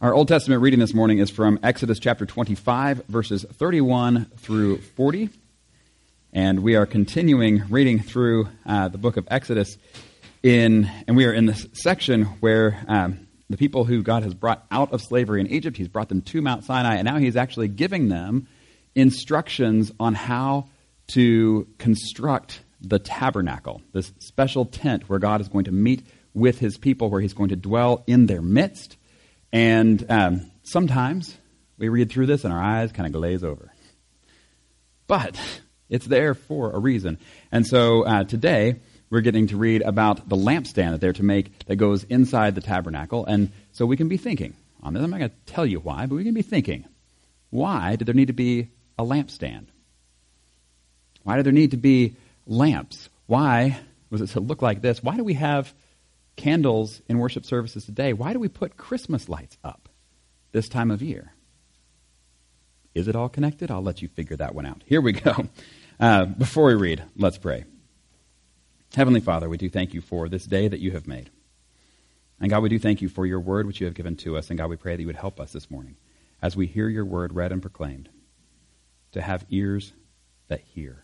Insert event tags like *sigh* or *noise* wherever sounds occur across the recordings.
Our Old Testament reading this morning is from Exodus chapter 25, verses 31 through 40. And we are continuing reading through uh, the book of Exodus in, and we are in this section where um, the people who God has brought out of slavery in Egypt, He's brought them to Mount Sinai, and now He's actually giving them instructions on how to construct the tabernacle, this special tent where God is going to meet with His people, where He's going to dwell in their midst. And um, sometimes we read through this and our eyes kind of glaze over. But it's there for a reason. And so uh, today we're getting to read about the lampstand that they're to make that goes inside the tabernacle. And so we can be thinking on this. I'm not going to tell you why, but we can be thinking why did there need to be a lampstand? Why did there need to be lamps? Why was it to look like this? Why do we have candles in worship services today, why do we put Christmas lights up this time of year? Is it all connected? I'll let you figure that one out. Here we go. *laughs* Uh, before we read, let's pray. Heavenly Father, we do thank you for this day that you have made. And God, we do thank you for your word which you have given to us. And God, we pray that you would help us this morning as we hear your word read and proclaimed to have ears that hear,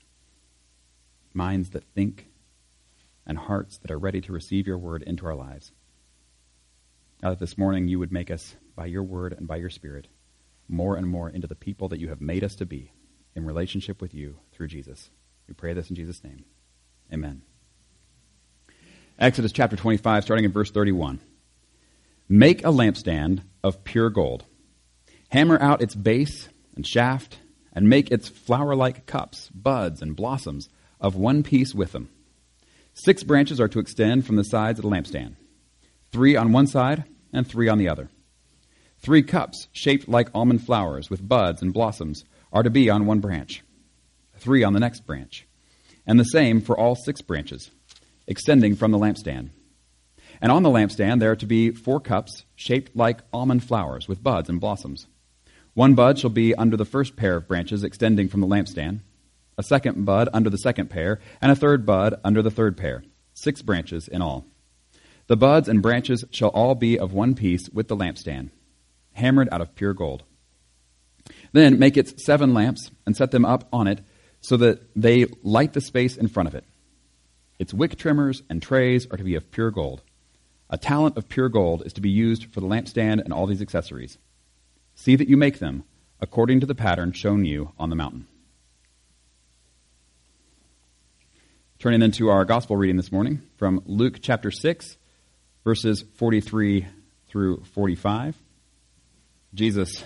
minds that think, and hearts that are ready to receive your word into our lives. Now that this morning you would make us, by your word and by your spirit, more and more into the people that you have made us to be in relationship with you through Jesus. We pray this in Jesus' name. Amen. Exodus chapter 25, starting in verse 31. Make a lampstand of pure gold. Hammer out its base and shaft, and make its flower like cups, buds, and blossoms of one piece with them. Six branches are to extend from the sides of the lampstand three on one side and three on the other. Three cups, shaped like almond flowers with buds and blossoms, are to be on one branch, three on the next branch, and the same for all six branches, extending from the lampstand. And on the lampstand there are to be four cups, shaped like almond flowers with buds and blossoms. One bud shall be under the first pair of branches extending from the lampstand a second bud under the second pair, and a third bud under the third pair, six branches in all. The buds and branches shall all be of one piece with the lampstand, hammered out of pure gold. Then make its seven lamps and set them up on it so that they light the space in front of it. Its wick trimmers and trays are to be of pure gold. A talent of pure gold is to be used for the lampstand and all these accessories. See that you make them according to the pattern shown you on the mountain. Turning into our gospel reading this morning from Luke chapter 6, verses 43 through 45. Jesus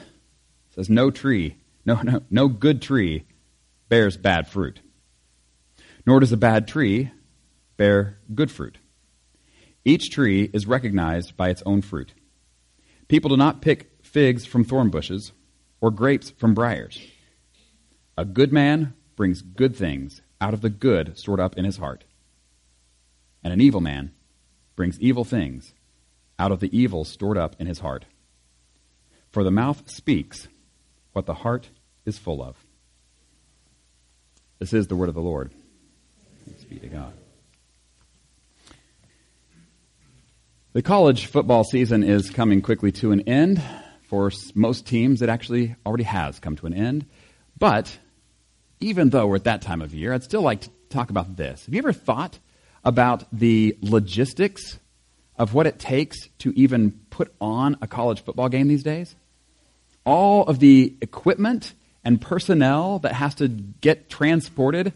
says, No tree, no, no, no good tree bears bad fruit, nor does a bad tree bear good fruit. Each tree is recognized by its own fruit. People do not pick figs from thorn bushes or grapes from briars. A good man brings good things out of the good stored up in his heart. And an evil man brings evil things out of the evil stored up in his heart. For the mouth speaks what the heart is full of. This is the word of the Lord. Thanks be to God. The college football season is coming quickly to an end. For most teams, it actually already has come to an end. But even though we're at that time of year, I'd still like to talk about this. Have you ever thought about the logistics of what it takes to even put on a college football game these days? All of the equipment and personnel that has to get transported.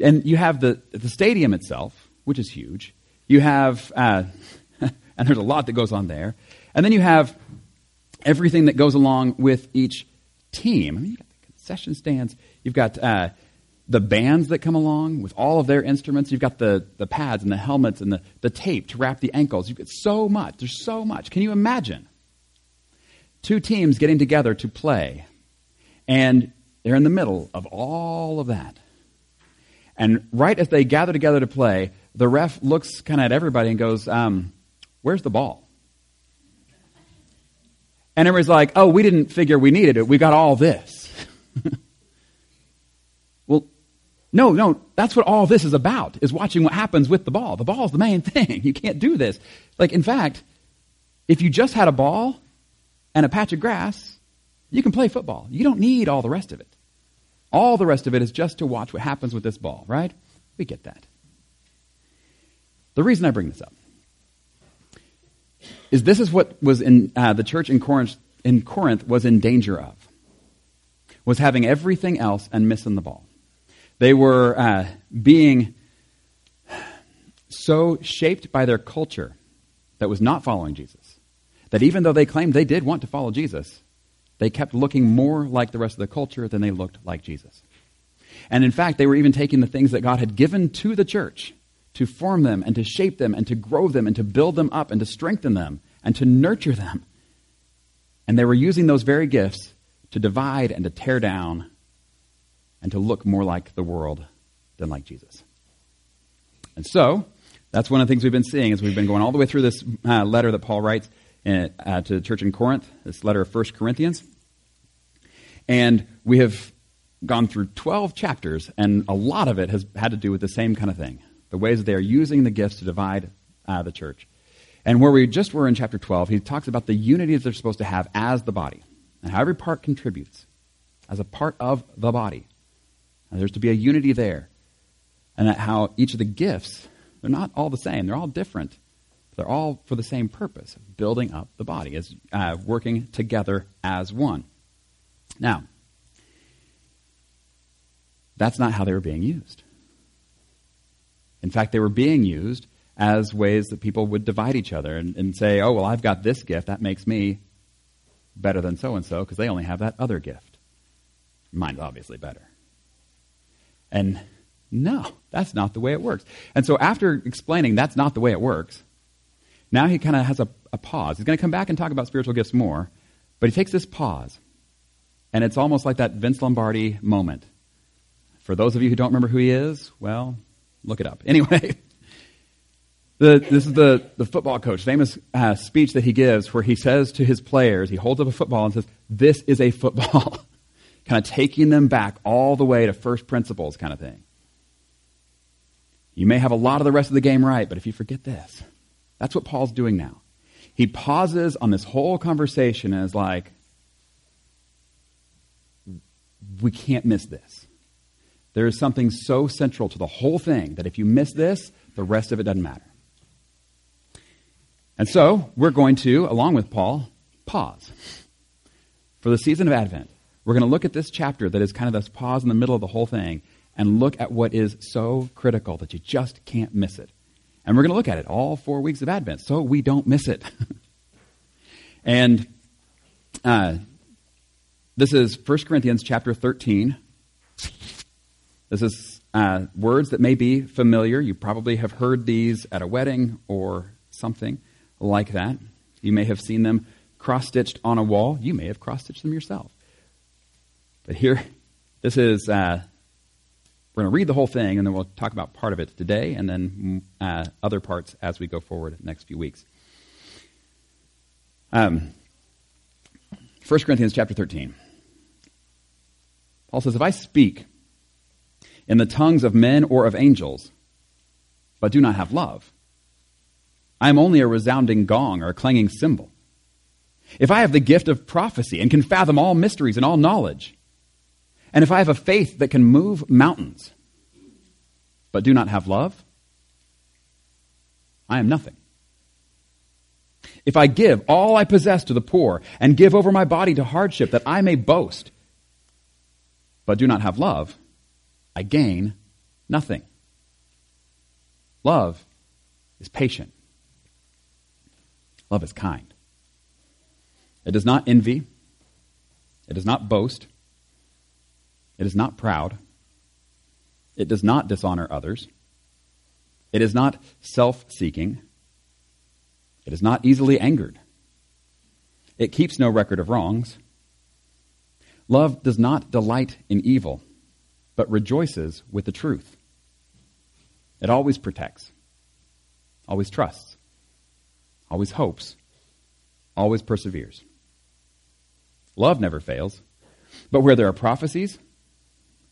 And you have the, the stadium itself, which is huge. You have, uh, *laughs* and there's a lot that goes on there. And then you have everything that goes along with each team. I mean, you got the concession stands, You've got uh, the bands that come along with all of their instruments. You've got the, the pads and the helmets and the, the tape to wrap the ankles. You've got so much. There's so much. Can you imagine? Two teams getting together to play, and they're in the middle of all of that. And right as they gather together to play, the ref looks kind of at everybody and goes, um, Where's the ball? And everybody's like, Oh, we didn't figure we needed it. We got all this. *laughs* No, no, that's what all this is about, is watching what happens with the ball. The ball is the main *laughs* thing. You can't do this. Like, in fact, if you just had a ball, and a patch of grass, you can play football. You don't need all the rest of it. All the rest of it is just to watch what happens with this ball, right? We get that. The reason I bring this up is this is what was in uh, the church in Corinth, in Corinth was in danger of was having everything else and missing the ball. They were uh, being so shaped by their culture that was not following Jesus that even though they claimed they did want to follow Jesus, they kept looking more like the rest of the culture than they looked like Jesus. And in fact, they were even taking the things that God had given to the church to form them and to shape them and to grow them and to build them up and to strengthen them and to nurture them. And they were using those very gifts to divide and to tear down and to look more like the world than like Jesus. And so, that's one of the things we've been seeing as we've been going all the way through this uh, letter that Paul writes in, uh, to the church in Corinth, this letter of 1 Corinthians. And we have gone through 12 chapters, and a lot of it has had to do with the same kind of thing the ways that they are using the gifts to divide uh, the church. And where we just were in chapter 12, he talks about the unity that they're supposed to have as the body, and how every part contributes as a part of the body. There's to be a unity there. And that how each of the gifts, they're not all the same, they're all different. They're all for the same purpose, building up the body, as uh, working together as one. Now, that's not how they were being used. In fact, they were being used as ways that people would divide each other and, and say, oh, well, I've got this gift. That makes me better than so and so because they only have that other gift. Mine's obviously better. And no, that's not the way it works. And so after explaining that's not the way it works, now he kind of has a, a pause. He's going to come back and talk about spiritual gifts more, but he takes this pause. And it's almost like that Vince Lombardi moment. For those of you who don't remember who he is, well, look it up. *laughs* Anyway, the, this is the, the football coach, famous uh, speech that he gives where he says to his players, he holds up a football and says, This is a football. *laughs* kind of taking them back all the way to first principles, kind of thing. You may have a lot of the rest of the game right, but if you forget this, that's what Paul's doing now. He pauses on this whole conversation and is like, we can't miss this. There is something so central to the whole thing that if you miss this, the rest of it doesn't matter. And so, we're going to, along with Paul, pause. For the season of Advent, we're going to look at this chapter that is kind of this pause in the middle of the whole thing and look at what is so critical that you just can't miss it. And we're going to look at it all four weeks of Advent so we don't miss it. *laughs* and uh, this is 1 Corinthians chapter 13. This is uh, words that may be familiar. You probably have heard these at a wedding or something like that. You may have seen them cross stitched on a wall. You may have cross stitched them yourself. But here, this is, uh, we're going to read the whole thing and then we'll talk about part of it today and then uh, other parts as we go forward the next few weeks. Um, 1 Corinthians chapter 13. Paul says, If I speak in the tongues of men or of angels, but do not have love, I am only a resounding gong or a clanging cymbal. If I have the gift of prophecy and can fathom all mysteries and all knowledge, and if I have a faith that can move mountains, but do not have love, I am nothing. If I give all I possess to the poor and give over my body to hardship that I may boast, but do not have love, I gain nothing. Love is patient. Love is kind. It does not envy. It does not boast. It is not proud. It does not dishonor others. It is not self seeking. It is not easily angered. It keeps no record of wrongs. Love does not delight in evil, but rejoices with the truth. It always protects, always trusts, always hopes, always perseveres. Love never fails. But where there are prophecies,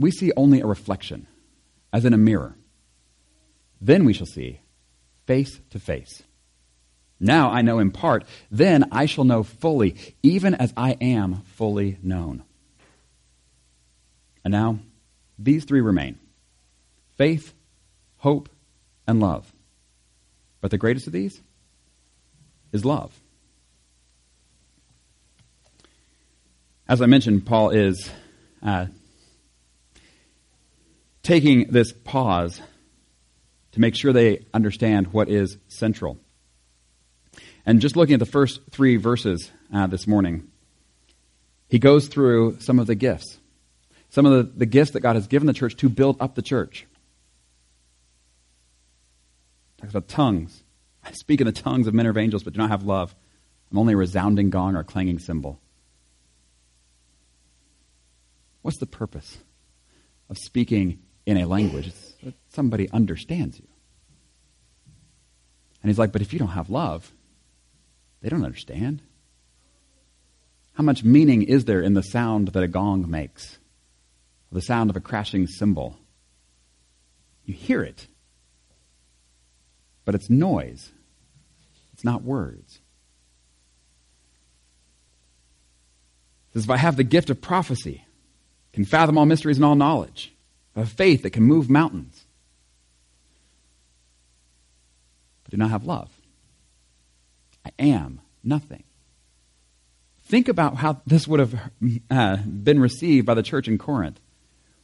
we see only a reflection, as in a mirror. Then we shall see face to face. Now I know in part, then I shall know fully, even as I am fully known. And now, these three remain faith, hope, and love. But the greatest of these is love. As I mentioned, Paul is uh, taking this pause to make sure they understand what is central. And just looking at the first three verses uh, this morning, he goes through some of the gifts, some of the, the gifts that God has given the church to build up the church. Talks about tongues. *laughs* I speak in the tongues of men or of angels, but do not have love. I'm only a resounding gong or a clanging cymbal. What's the purpose of speaking in a language? That somebody understands you. And he's like, but if you don't have love, they don't understand. How much meaning is there in the sound that a gong makes? The sound of a crashing cymbal. You hear it, but it's noise. It's not words. It says, if I have the gift of prophecy, can fathom all mysteries and all knowledge, Have faith that can move mountains, but do not have love, I am nothing. Think about how this would have uh, been received by the church in Corinth,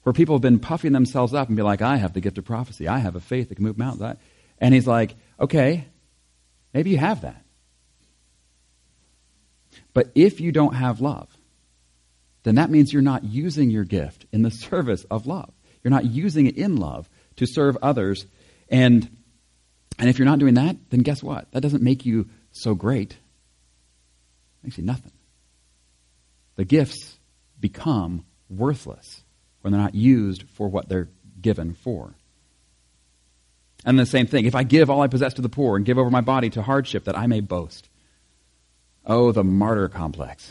where people have been puffing themselves up and be like, I have the gift of prophecy. I have a faith that can move mountains. And he's like, okay, maybe you have that. But if you don't have love, then that means you're not using your gift in the *laughs* service of love. You're not using it in love to serve others. And, and if you're not doing that, then guess what? That doesn't make you so great. It makes you nothing. The gifts become worthless when they're not used for what they're given for. And the same thing, if I give all I possess to the poor and give over my body to hardship that I may boast. Oh, the martyr complex.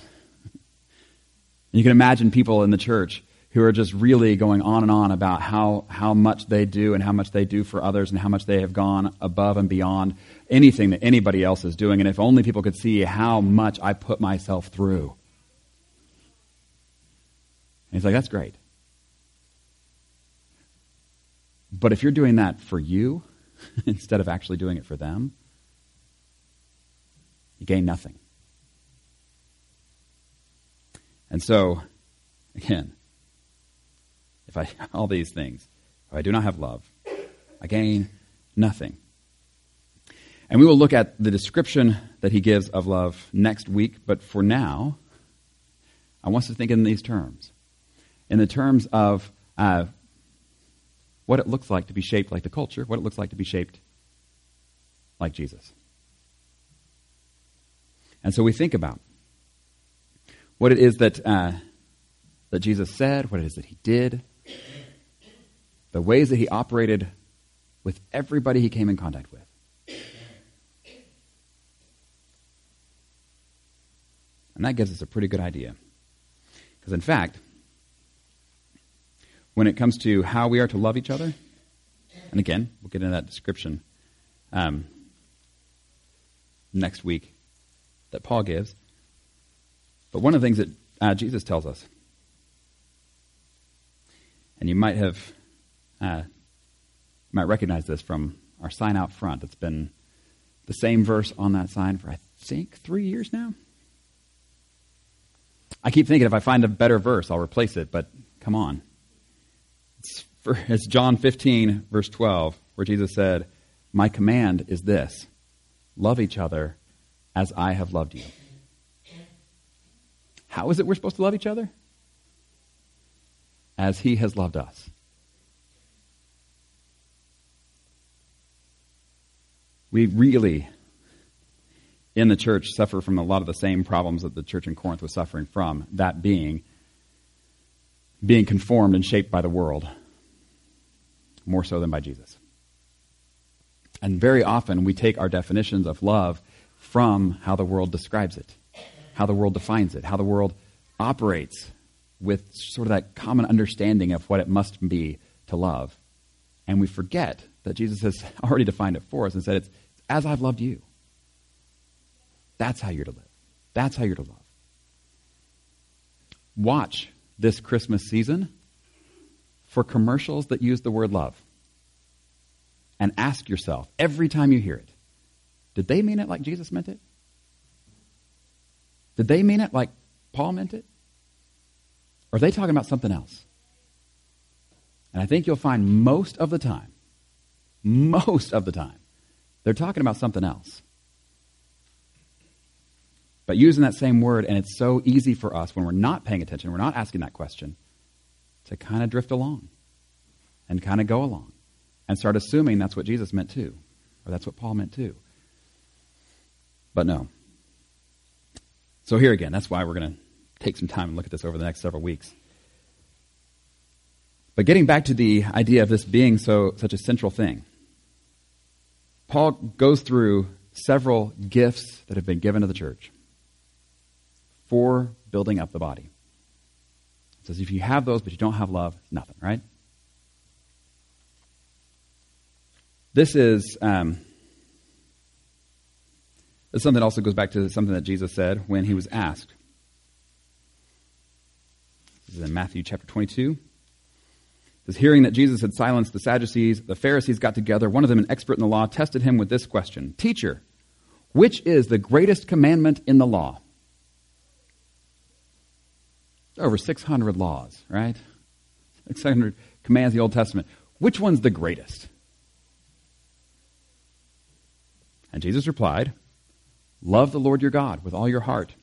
*laughs* you can imagine people in the church who are just really going on and on about how, how much they do and how much they do for others and how much they have gone above and beyond anything that anybody else is doing. And if only people could see how much I put myself through. And he's like, that's great. But if you're doing that for you *laughs* instead of actually doing it for them, you gain nothing. And so, again, if I *laughs* all these things, if I do not have love, I gain nothing. And we will look at the description that he gives of love next week, but for now, I want us to think in these terms. In the terms of uh, what it looks like to be shaped like the culture, what it looks like to be shaped like Jesus. And so we think about what it is that, uh, that Jesus said, what it is that he did, the ways that he operated with everybody he came in contact with. And that gives us a pretty good idea. Because, in fact, when it comes to how we are to love each other, and again, we'll get into that description um, next week that Paul gives. But one of the things that uh, Jesus tells us, and you might have uh, you might recognize this from our sign out front. It's been the same verse on that sign for, I think, three years now. I keep thinking if I find a better verse, I'll replace it, but come on. It's, for, *laughs* it's John 15, verse 12, where Jesus said, My command is this love each other as I have loved you. How is it we're supposed to love each other? As he has loved us. We really in the church suffer from a lot of the same problems that the church in Corinth was suffering from, that being being conformed and shaped by the world, more so than by Jesus. And very often we take our definitions of love from how the world describes it, how the world defines it, how the world operates with sort of that common understanding of what it must be to love. And we forget that Jesus has *laughs* already defined it for us and said, It's as I've loved you. That's how you're to live. That's how you're to love. Watch this Christmas season for commercials that use the word love. And ask yourself every time you hear it did they mean it like Jesus meant it? Did they mean it like Paul meant it? Or are they talking about something else? And I think you'll find most of the time, most of the time, they're talking about something else. But using that same word, and it's so easy for us when we're not paying attention, we're not asking that question, to kind of drift along and kind of go along and start assuming that's what Jesus meant too, or that's what Paul meant too. But no. So here again, that's why we're going to take some time and look at this over the next several weeks. But getting back to the idea of this being so such a central thing, Paul goes through several gifts that have been given to the church for building up the body. It says if you have those but you don't have love, nothing, right? This is um, this is something also goes back to something that Jesus said when he was asked. This is in Matthew chapter 22. Says, hearing that Jesus had silenced the Sadducees, the Pharisees got together. One of them, an expert in the law, tested him with this question Teacher, which is the greatest commandment in the law? over 600 laws, right? 600 commands in the Old Testament. Which one's the greatest? And Jesus replied, Love the Lord your God with all your heart,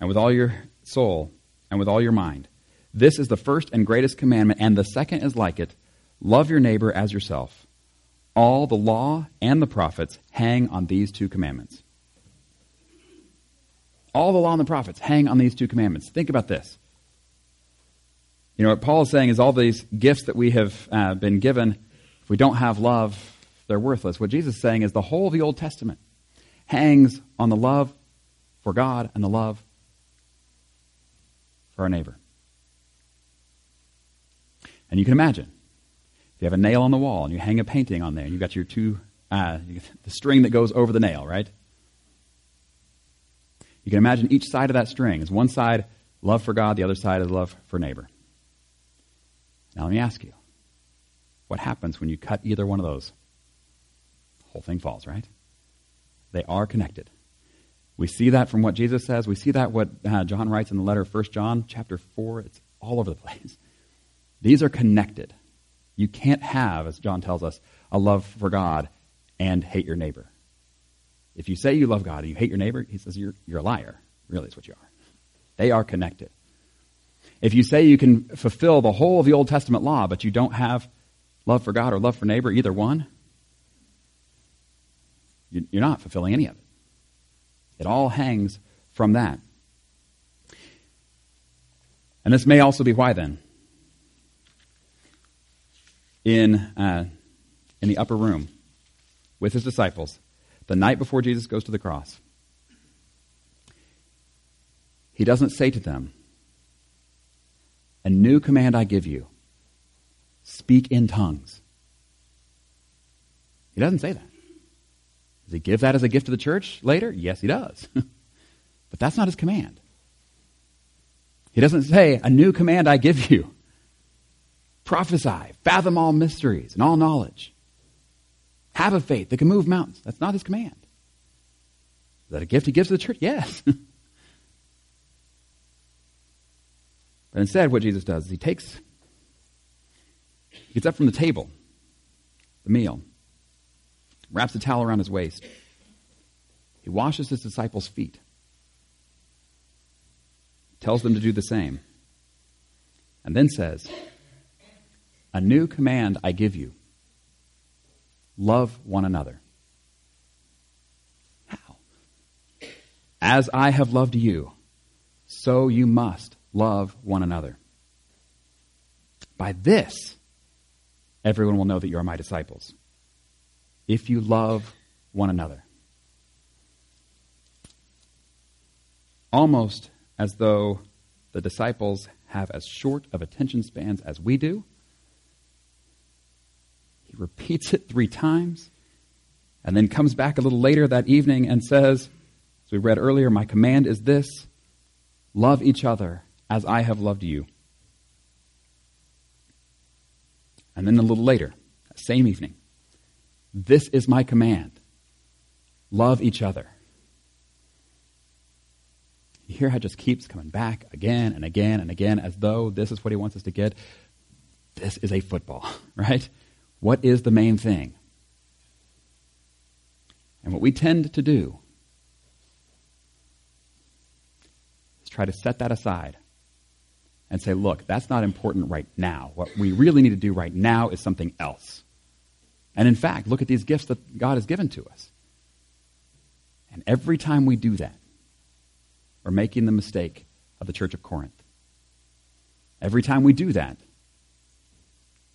and with all your soul, and with all your mind. This is the first and greatest commandment, and the second is like it love your neighbor as yourself. All the law and the prophets hang on these two commandments. All the law and the prophets hang on these two commandments. Think about this. You know, what Paul is saying is all these gifts that we have uh, been given, if we don't have love, they're worthless. What Jesus is saying is the whole of the Old Testament hangs on the love for God and the love for our neighbor. And you can imagine, if you have a nail on the wall and you hang a painting on there, and you've got your two, uh, the string that goes over the nail, right? You can imagine each side of that string is one side love for God, the other side is love for neighbor. Now let me ask you, what happens when you cut either one of those? The whole thing falls, right? They are connected. We see that from what Jesus says. We see that what uh, John writes in the letter of 1 John chapter 4. It's all over the *laughs* place. These are connected. You can't have, as John tells us, a love for God and hate your neighbor. If you say you love God and you hate your neighbor, he says you're, you're a liar. Really, is what you are. They are connected. If you say you can fulfill the whole of the Old Testament law, but you don't have love for God or love for neighbor, either one, you're not fulfilling any of it. It all hangs from that. And this may also be why then, in, uh, in the upper room with his disciples, the night before Jesus goes to the cross, he doesn't say to them, a new command I give you speak in tongues. He doesn't say that. Does he give that as a gift to the church later? Yes, he does. *laughs* but that's not his command. He doesn't say, A new command I give you prophesy, fathom all mysteries and all knowledge. Have a faith that can move mountains. That's not his command. Is that a gift he gives to the church? Yes. *laughs* But instead, what Jesus does is he takes, he gets up from the table, the meal, wraps a towel around his waist. He washes his disciples' feet, tells them to do the same, and then says, A new command I give you love one another. How? As I have loved you, so you must love one another. By this, everyone will know that you are my disciples. If you love one another. Almost as though the disciples have as short of attention spans as we do. Repeats it three times and then comes back a little later that evening and says, as we read earlier, My command is this love each other as I have loved you. And then a little later, same evening, this is my command love each other. You hear how it just keeps coming back again and again and again as though this is what he wants us to get. This is a football, *laughs* right? What is the main thing? And what we tend to do is try to set that aside and say, look, that's not important right now. What we really need to do right now is something else. And in fact, look at these gifts that God has given to us. And every time we do that, we're making the mistake of the church of Corinth. Every time we do that,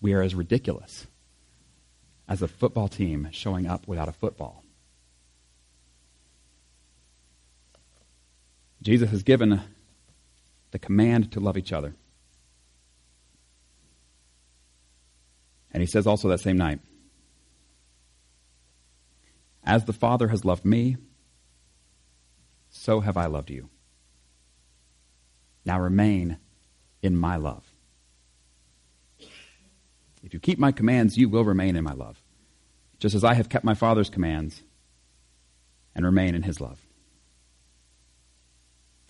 we are as ridiculous as a football team showing up without a football. Jesus has given the command to love each other. And he says also that same night, As the Father has loved me, so have I loved you. Now remain in my love. If you keep my commands, you will remain in my love, just as I have kept my Father's commands and remain in his love.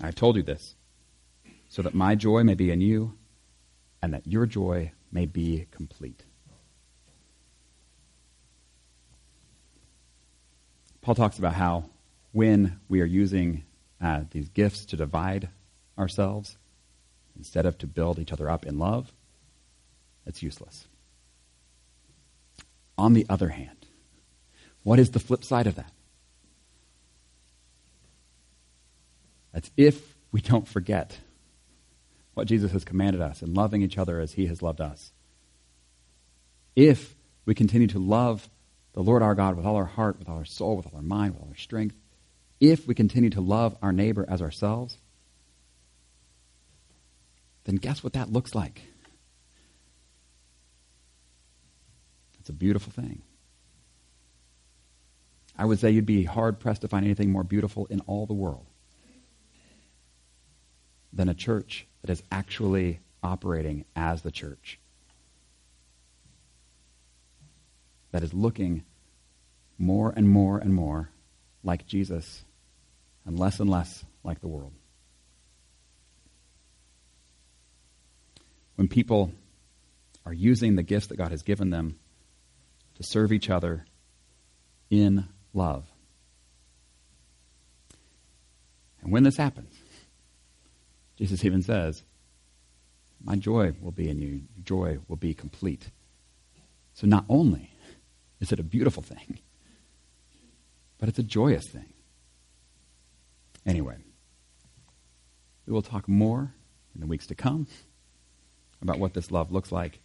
I have told you this, so that my joy may be in you and that your joy may be complete. Paul talks about how when we are using uh, these gifts to divide ourselves instead of to build each other up in love, it's useless. On the other hand, what is the flip side of that? That's if we don't forget what Jesus has commanded us in loving each other as he has loved us. If we continue to love the Lord our God with all our heart, with all our soul, with all our mind, with all our strength, if we continue to love our neighbor as ourselves, then guess what that looks like? It's a beautiful thing. I would say you'd be hard pressed to find anything more beautiful in all the world than a church that is actually operating as the church. That is looking more and more and more like Jesus and less and less like the world. When people are using the gifts that God has given them to serve each other in love. And when this happens, Jesus even says, My joy will be in you, your joy will be complete. So not only is it a beautiful thing, but it's a joyous thing. Anyway, we will talk more in the weeks to come about what this love looks like.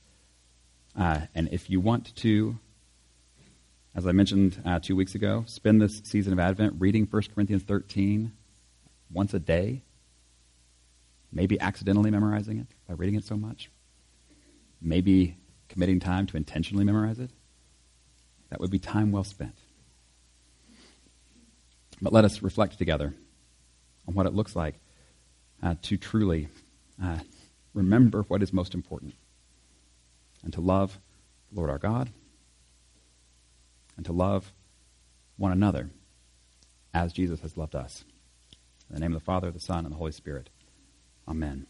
Uh, and if you want to, as I mentioned uh, two weeks ago, spend this season of Advent reading 1 Corinthians 13 once a day, maybe accidentally memorizing it by reading it so much, maybe committing time to intentionally memorize it, that would be time well spent. But let us reflect together on what it looks like uh, to truly uh, remember what is most important and to love the Lord our God and to love one another as Jesus has loved us. In the name of the Father, the Son, and the Holy Spirit. Amen.